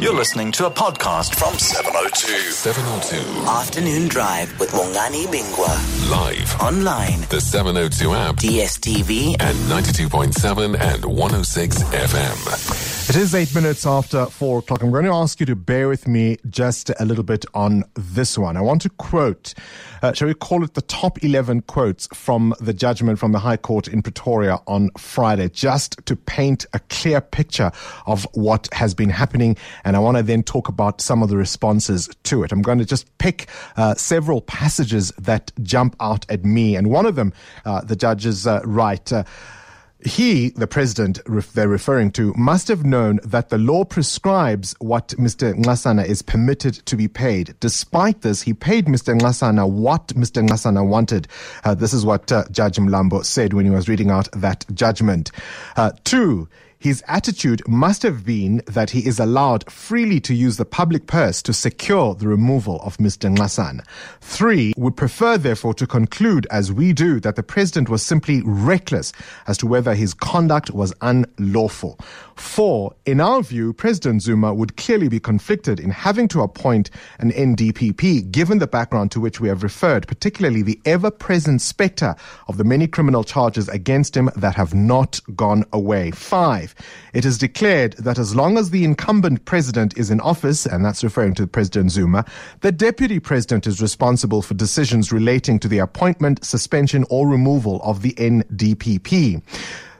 You're listening to a podcast from 702. 702. Afternoon Drive with Bongani Bingwa. Live. Online, The 702 app. DSTV, And 92.7 and 106 FM. It is eight minutes after four o'clock. I'm going to ask you to bear with me just a little bit on this one. I want to quote, uh, shall we call it the top 11 quotes from the judgment from the High Court in Pretoria on Friday, just to paint a clear picture of what has been happening. And I want to then talk about some of the responses to it. I'm going to just pick uh, several passages that jump out at me. And one of them, uh, the judges uh, write, uh, he, the president they're referring to, must have known that the law prescribes what Mr. Nxasana is permitted to be paid. Despite this, he paid Mr. Nxasana what Mr. Nxasana wanted. Uh, this is what uh, Judge Mlambo said when he was reading out that judgment. Uh, two, his attitude must have been that he is allowed freely to use the public purse to secure the removal of Mr. Nxasana. Three, we prefer therefore to conclude, as we do, that the president was simply reckless as to whether his conduct was unlawful. Four, in our view, President Zuma would clearly be conflicted in having to appoint an NDPP, given the background to which we have referred, particularly the ever present spectre of the many criminal charges against him that have not gone away. Five, it is declared that as long as the incumbent president is in office, and that's referring to President Zuma, the deputy president is responsible for decisions relating to the appointment, suspension, or removal of the NDPP.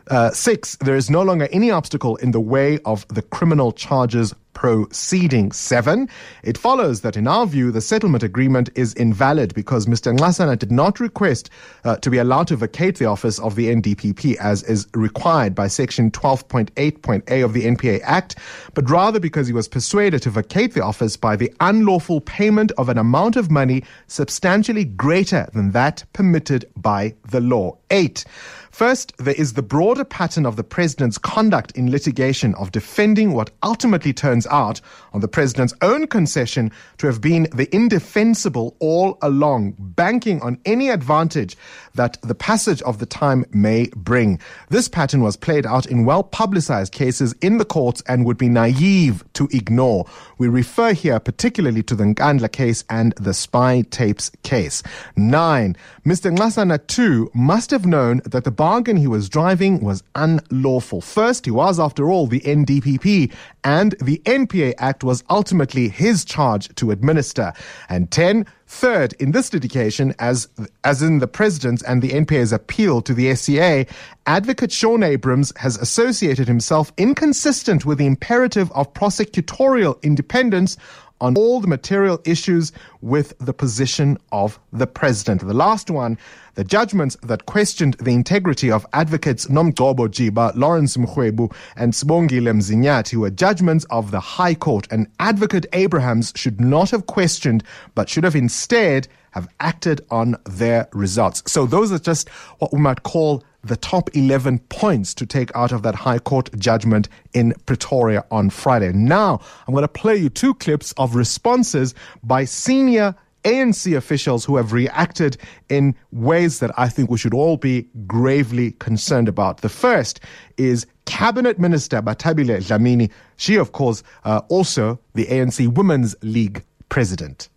Uh, six, there is no longer any obstacle in the way of the criminal charges proceeding. Seven, it follows that in our view, the settlement agreement is invalid because Mr. Nxasana did not request uh, to be allowed to vacate the office of the NDPP as is required by section 12.8.a of the NPA Act, but rather because he was persuaded to vacate the office by the unlawful payment of an amount of money substantially greater than that permitted by the law. Eight, First, there is the broader pattern of the president's conduct in litigation of defending what ultimately turns out, on the president's own concession, to have been the indefensible all along, banking on any advantage that the passage of the time may bring. This pattern was played out in well publicized cases in the courts and would be naive to ignore. We refer here particularly to the Nkandla case and the spy tapes case. Nine, Mr. Nxasana too must have known that the bargain he was driving was unlawful. First, he was, after all, the NDPP, and the NPA Act was ultimately his charge to administer. And 10, Third, in this litigation, as, as in the President's and the NPA's appeal to the SCA, Advocate Shaun Abrahams has associated himself inconsistent with the imperative of prosecutorial independence on all the material issues with the position of the president. The last one, the judgments that questioned the integrity of advocates Nomgcobo Jiba, Lawrence Mrwebi, and Sibongile Mzinyathi were judgments of the High Court, and advocate Abrahams should not have questioned, but should have instead have acted on their results. So those are just what we might call the top 11 points to take out of that High Court judgment in Pretoria on Friday. Now, I'm going to play you two clips of responses by senior ANC officials who have reacted in ways that I think we should all be gravely concerned about. The first is Cabinet Minister Bathabile Dlamini. She, of course, uh, also the ANC Women's League president.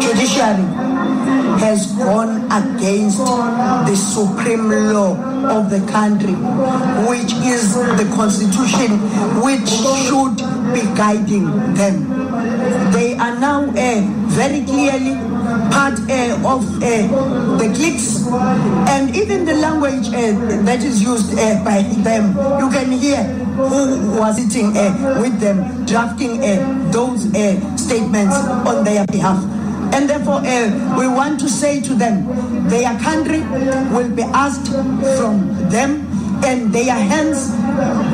judiciary has gone against the supreme law of the country, which is the constitution, which should be guiding them. They are now uh, very clearly part uh, of uh, the cliques, and even the language uh, that is used by them. You can hear who was sitting with them drafting those statements on their behalf. And therefore, uh, we want to say to them, their country will be asked from them, and their hands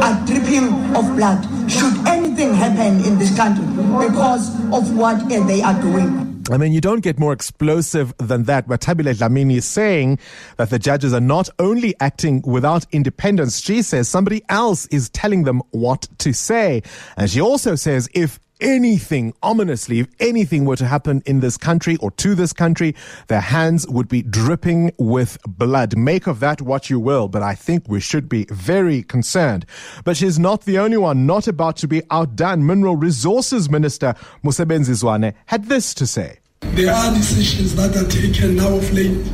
are dripping of blood. Should anything happen in this country because of what uh, they are doing. I mean, you don't get more explosive than that. Bathabile Dlamini is saying that the judges are not only acting without independence, she says somebody else is telling them what to say. And she also says if anything, ominously, if anything were to happen in this country or to this country, their hands would be dripping with blood. Make of that what you will, but I think we should be very concerned. But she's not the only one not about to be outdone. Mineral Resources Minister Mosebenzi Zwane had this to say. There are decisions that are taken now of late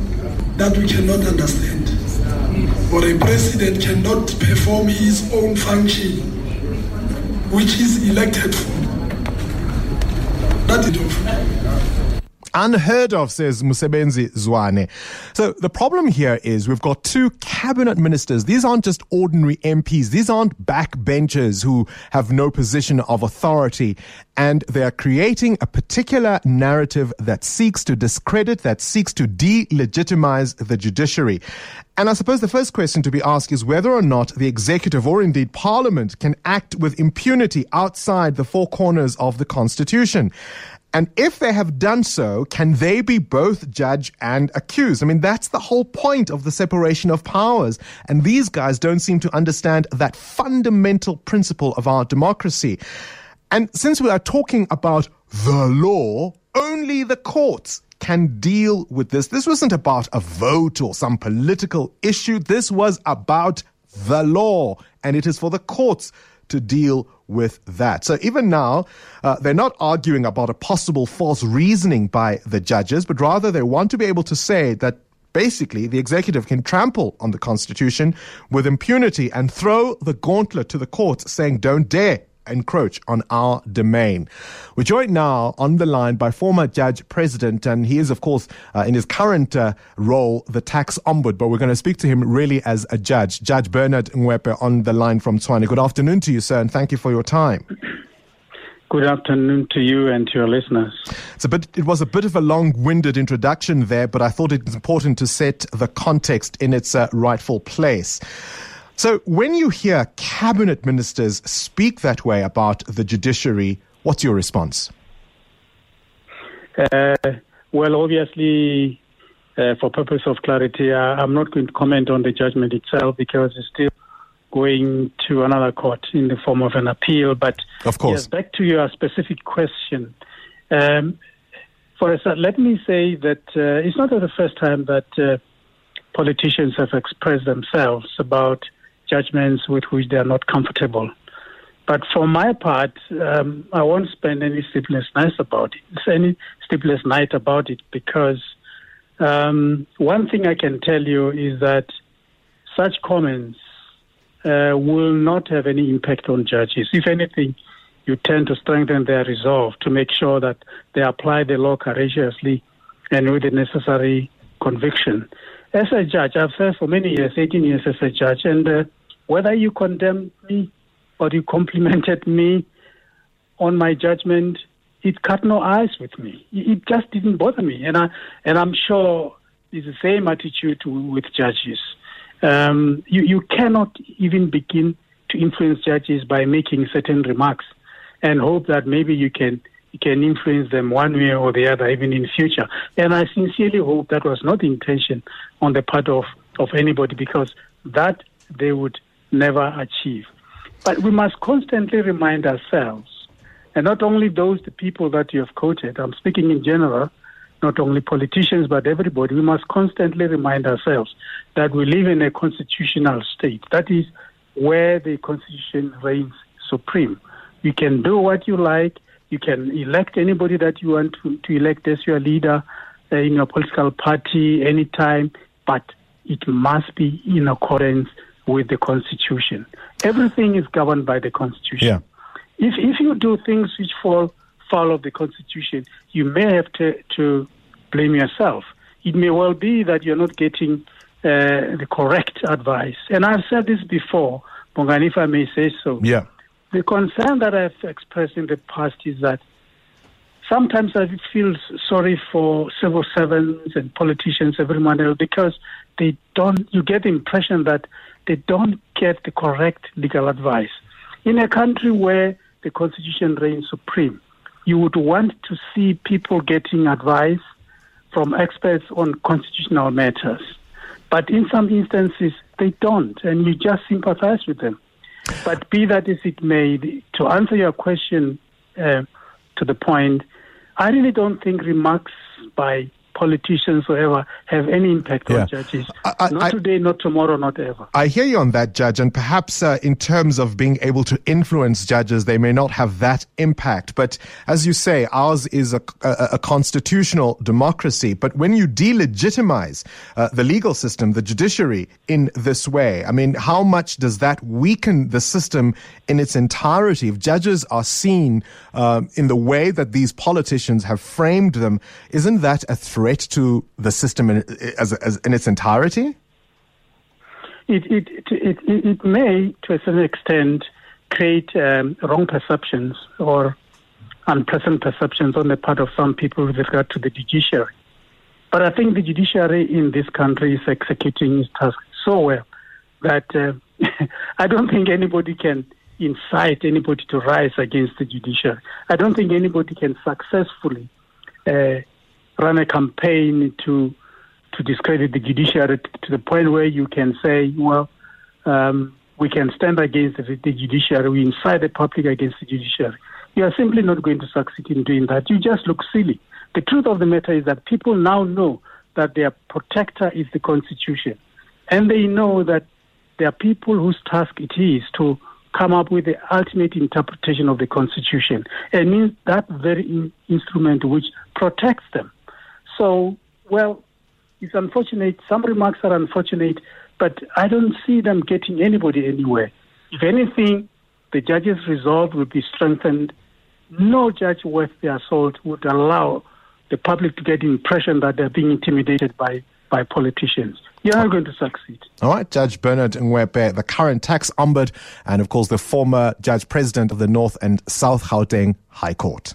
that we cannot understand. Or a president cannot perform his own function, which is elected for. That is all. Unheard of, says Mosebenzi Zwane. So the problem here is we've got two cabinet ministers. These aren't just ordinary MPs. These aren't backbenchers who have no position of authority. And they are creating a particular narrative that seeks to discredit, that seeks to delegitimize the judiciary. And I suppose the first question to be asked is whether or not the executive or indeed parliament can act with impunity outside the four corners of the constitution. And if they have done so, can they be both judge and accused? I mean, that's the whole point of the separation of powers. And these guys don't seem to understand that fundamental principle of our democracy. And since we are talking about the law, only the courts can deal with this. This wasn't about a vote or some political issue. This was about the law. And it is for the courts to deal with that. So even now, uh, they're not arguing about a possible false reasoning by the judges, but rather they want to be able to say that basically the executive can trample on the constitution with impunity and throw the gauntlet to the courts saying, don't dare encroach on our domain. We're joined now on the line by former judge president, and he is, of course, uh, in his current uh, role, the tax ombud, but we're going to speak to him really as a judge. Judge Bernard Ngoepe on the line from Tshwane. Good afternoon to you, sir, and thank you for your time. Good afternoon to you and to your listeners. A bit, it was a bit of a long-winded introduction there, but I thought it was important to set the context in its uh, rightful place. So, when you hear cabinet ministers speak that way about the judiciary, what's your response? Uh, well, obviously, uh, for purpose of clarity, uh, I'm not going to comment on the judgment itself because it's still going to another court in the form of an appeal. But of course, yes, back to your specific question. Um, for a start, let me say that uh, it's not the first time that uh, politicians have expressed themselves about judgments with which they are not comfortable. But for my part, um, I won't spend any sleepless nights about it. Any sleepless night about it because um, one thing I can tell you is that such comments uh, will not have any impact on judges. If anything, you tend to strengthen their resolve to make sure that they apply the law courageously and with the necessary conviction. As a judge, I've served for many years, 18 years as a judge, and uh, whether you condemned me or you complimented me on my judgment, it cut no eyes with me. It just didn't bother me, and I and I'm sure it's the same attitude with judges. Um, you you cannot even begin to influence judges by making certain remarks and hope that maybe you can can influence them one way or the other, even in future. And I sincerely hope that was not the intention on the part of, of anybody because that they would never achieve. But we must constantly remind ourselves, and not only those the people that you have quoted, I'm speaking in general, not only politicians but everybody, we must constantly remind ourselves that we live in a constitutional state. That is where the constitution reigns supreme. You can do what you like, you can elect anybody that you want to, to elect as your leader uh, in your political party anytime, but it must be in accordance with the Constitution. Everything is governed by the Constitution. Yeah. If if you do things which fall foul of the Constitution, you may have to, to blame yourself. It may well be that you're not getting uh, the correct advice. And I've said this before, Bongani, if I may say so. Yeah. The concern that I've expressed in the past is that sometimes I feel sorry for civil servants and politicians, everyone else, because they don't. You get the impression that they don't get the correct legal advice. In a country where the constitution reigns supreme, you would want to see people getting advice from experts on constitutional matters. But in some instances, they don't, and you just sympathize with them. But be that as it may, to answer your question, uh, to the point. I really don't think remarks by politicians, whoever, have any impact Yeah. on judges. I- not I- today, not tomorrow, not ever. I hear you on that, Judge, and perhaps uh, in terms of being able to influence judges, they may not have that impact. But as you say, ours is a, a, a constitutional democracy. But when you delegitimize uh, the legal system, the judiciary, in this way, I mean, how much does that weaken the system in its entirety? If judges are seen um, in the way that these politicians have framed them, isn't that a threat to the system in, as, as, in its entirety? It, it, it, it, it may, to a certain extent, create um, wrong perceptions or unpleasant perceptions on the part of some people with regard to the judiciary. But I think the judiciary in this country is executing its task so well that uh, I don't think anybody can incite anybody to rise against the judiciary. I don't think anybody can successfully uh, run a campaign to to discredit the judiciary to the point where you can say, well, um, we can stand against the, the judiciary, we incite the public against the judiciary. You are simply not going to succeed in doing that. You just look silly. The truth of the matter is that people now know that their protector is the Constitution. And they know that there are people whose task it is to come up with the ultimate interpretation of the Constitution. And means that very in- instrument which protects them. So, well, it's unfortunate. Some remarks are unfortunate, but I don't see them getting anybody anywhere. If anything, the judge's resolve will be strengthened. No judge worth their salt would allow the public to get the impression that they're being intimidated by, by politicians. You're not going to succeed. All right, Judge Bernard Ngoepe, the current tax ombud, and of course the former Judge President of the North and South Gauteng High Court.